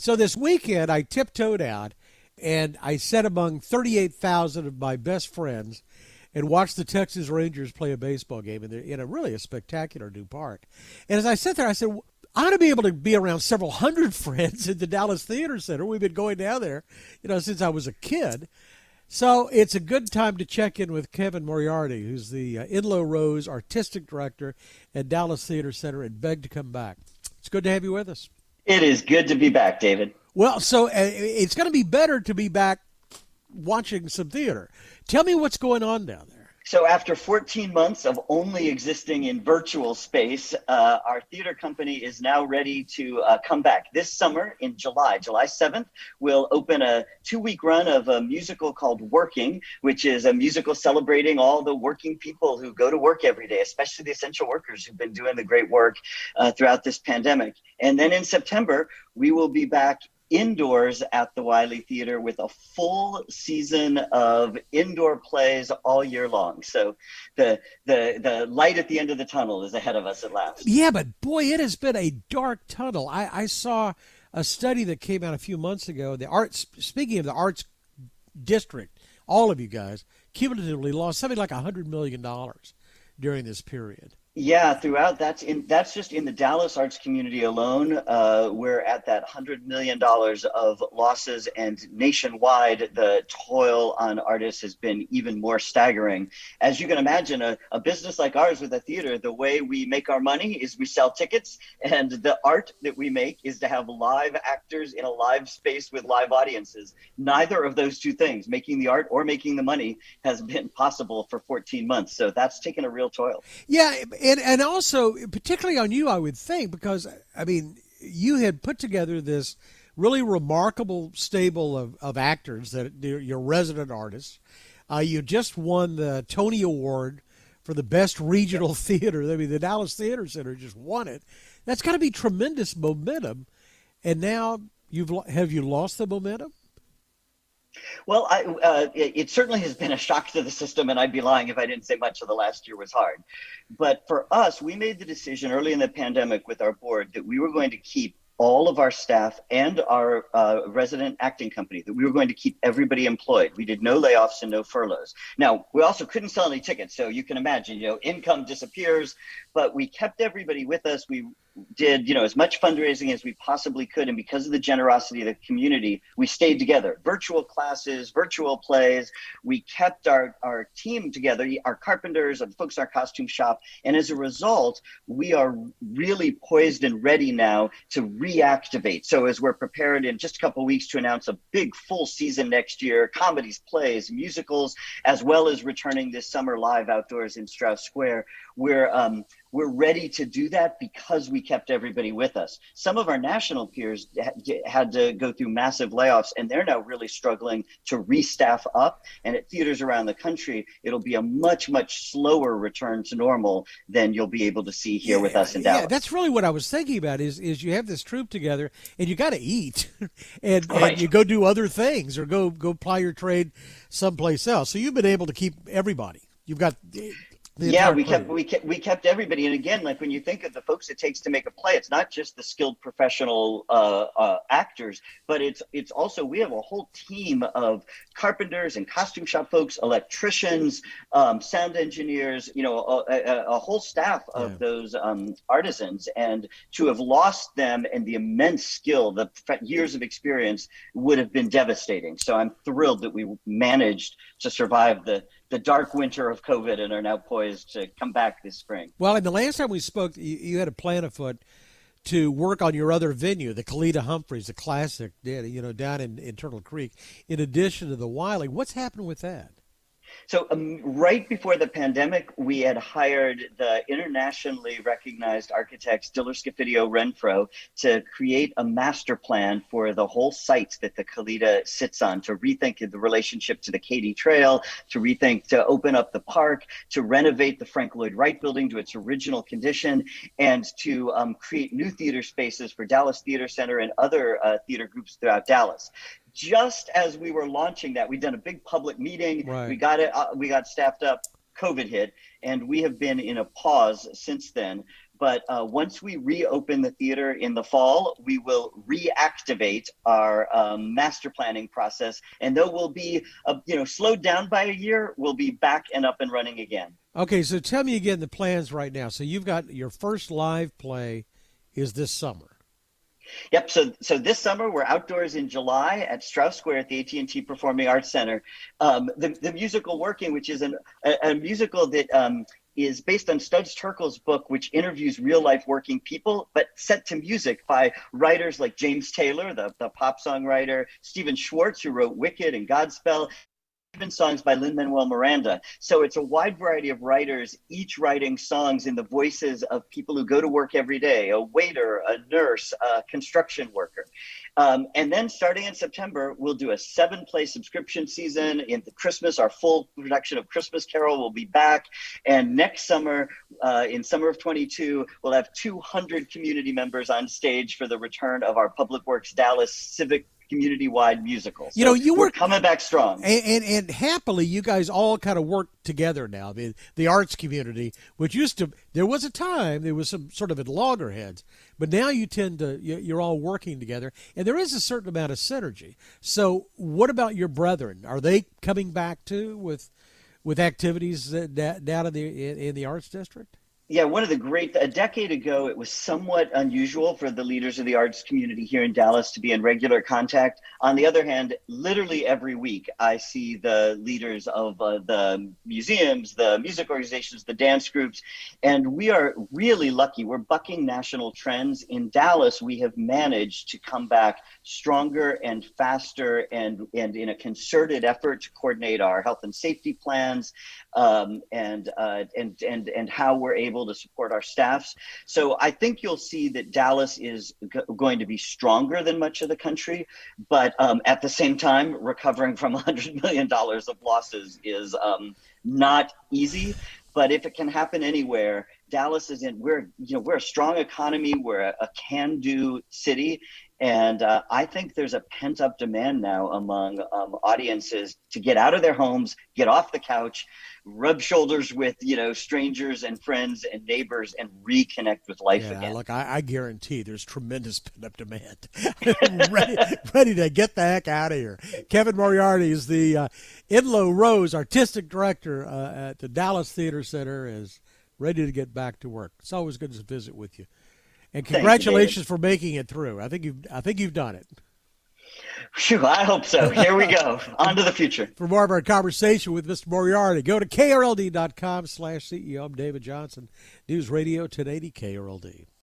So this weekend, I tiptoed out and I sat among 38,000 of my best friends and watched the Texas Rangers play a baseball game in, in a really a spectacular new park. And as I sat there, I said, I ought to be able to be around several hundred friends at the Dallas Theater Center. We've been going down there, you know, since I was a kid. So it's a good time to check in with Kevin Moriarty, who's the uh, Enloe Rose artistic director at Dallas Theater Center, and beg to come back. It's good to have you with us. It is good to be back, David. Well, so uh, it's going to be better to be back watching some theater. Tell me what's going on down there. So, after 14 months of only existing in virtual space, uh, our theater company is now ready to uh, come back. This summer, in July, July 7th, we'll open a two week run of a musical called Working, which is a musical celebrating all the working people who go to work every day, especially the essential workers who've been doing the great work uh, throughout this pandemic. And then in September, we will be back indoors at the Wyly Theater with a full season of indoor plays all year long. So the the the light at the end of the tunnel is ahead of us at last. Yeah, but boy, it has been a dark tunnel. I, I saw a study that came out a few months ago. The arts speaking of the arts district, all of you guys cumulatively lost something like a hundred million dollars during this period. Yeah, throughout that's in that's just in the Dallas arts community alone. Uh, we're at that hundred million dollars of losses, and nationwide, the toil on artists has been even more staggering. As you can imagine, a, a business like ours with a theater, the way we make our money is we sell tickets, and the art that we make is to have live actors in a live space with live audiences. Neither of those two things, making the art or making the money, has been possible for 14 months. So that's taken a real toil. Yeah and and also particularly on you, I would think, because I mean, you had put together this really remarkable stable of, of actors that you're resident artists. Uh, you just won the Tony Award for the best regional theater. I mean, the Dallas Theater Center just won it. That's got to be tremendous momentum. And now you've have you lost the momentum? Well, I, uh, it, certainly has been a shock to the system, and I'd be lying if I didn't say much of the last year was hard. But for us, we made the decision early in the pandemic with our board that we were going to keep all of our staff and our uh, resident acting company that we were going to keep everybody employed. We did no layoffs and no furloughs. Now, we also couldn't sell any tickets, so you can imagine, you know, income disappears, but we kept everybody with us. We did you know as much fundraising as we possibly could and because of the generosity of the community we stayed together. Virtual classes virtual plays we kept our our team together our carpenters and folks in our costume shop and as a result we are really poised and ready now to reactivate. So as we're prepared in just a couple weeks to announce a big full season next year comedies plays musicals as well as returning this summer live outdoors in strauss square we're um, we're ready to do that because we kept everybody with us. Some of our national peers had to go through massive layoffs, and they're now really struggling to restaff up. And at theaters around the country, it'll be a much, much slower return to normal than you'll be able to see here yeah, with us in Dallas. Yeah, that's really what I was thinking about. Is is you have this troupe together, and you got to eat, and, right. and you go do other things, or go go ply your trade someplace else. So you've been able to keep everybody. You've got eh, yeah, we kept we kept we kept everybody. And again, like when you think of the folks it takes to make a play, it's not just the skilled professional uh, uh, actors, but it's it's also we have a whole team of carpenters and costume shop folks, electricians, um, sound engineers. You know, a, a, a whole staff of yeah. those um, artisans, and to have lost them and the immense skill, the years of experience would have been devastating. So I'm thrilled that we managed to survive the the dark winter of COVID and are now poised to come back this spring. Well, and the last time we spoke, you, you had a plan afoot to work on your other venue, the Kalita Humphreys, the classic, you know, down in, in Turtle Creek, in addition to the Wyly. What's happened with that? So, um, right before the pandemic, we had hired the internationally recognized architects Diller Scofidio Renfro to create a master plan for the whole site that the Kalita sits on, to rethink the relationship to the Katy Trail, to rethink, to open up the park, to renovate the Frank Lloyd Wright building to its original condition, and to um, create new theater spaces for Dallas Theater Center and other uh, theater groups throughout Dallas just as we were launching that, we'd done a big public meeting. Right. We got it. Uh, we got staffed up. COVID hit, and we have been in a pause since then. But uh, once we reopen the theater in the fall, we will reactivate our um, master planning process, and though we'll be uh, you know slowed down by a year, we'll be back and up and running again. Okay, so tell me again the plans right now. So you've got your first live play is this summer. Yep. So so this summer we're outdoors in July at Strauss Square at the AT and T Performing Arts Center. Um, the the musical Working, which is an, a, a musical that um, is based on Studs Terkel's book, which interviews real life working people, but set to music by writers like James Taylor, the, the pop songwriter, Stephen Schwartz, who wrote Wicked and Godspell, songs by Lin Manuel Miranda. So it's a wide variety of writers, each writing songs in the voices of people who go to work every day a waiter, a nurse, a construction worker. Um, and then starting in September, we'll do a seven play subscription season. In the Christmas, our full production of Christmas Carol will be back. And next summer, uh, in summer of 22, we'll have 200 community members on stage for the return of our Public Works Dallas Civic community-wide musical. So you know, you were coming back strong, and, and, and happily, you guys all kind of work together now. The the arts community, which used to, there was a time there was some sort of at loggerheads, but now you tend to you're all working together, and there is a certain amount of synergy. So, what about your brethren? Are they coming back too with with activities down in the in the arts district? Yeah, one of the great, a decade ago, it was somewhat unusual for the leaders of the arts community here in Dallas to be in regular contact. On the other hand, literally every week, I see the leaders of uh, the museums, the music organizations, the dance groups, and we are really lucky. We're bucking national trends. In Dallas, we have managed to come back stronger and faster and, and in a concerted effort to coordinate our health and safety plans um, and, uh, and, and, and how we're able able to support our staffs. So I think you'll see that Dallas is g- going to be stronger than much of the country, but um, at the same time, recovering from $100 million of losses is um, not easy. But if it can happen anywhere, Dallas is in. We're you know we're a strong economy. We're a, a can-do city, and uh, I think there's a pent up demand now among um, audiences to get out of their homes, get off the couch, rub shoulders with, you know, strangers and friends and neighbors and reconnect with life yeah, again. Look, I, I guarantee there's tremendous pent up demand. ready, ready to get the heck out of here. Kevin Moriarty is the uh, Enloe Rose artistic director uh, at the Dallas Theater Center, is ready to get back to work. It's always good to visit with you. And congratulations for making it through. I think you've I think you've done it. Phew, I hope so. Here we go. On to the future. For more of our conversation with Mr. Moriarty, go to krld.com slash CEO. I'm David Johnson, News Radio 1080 KRLD.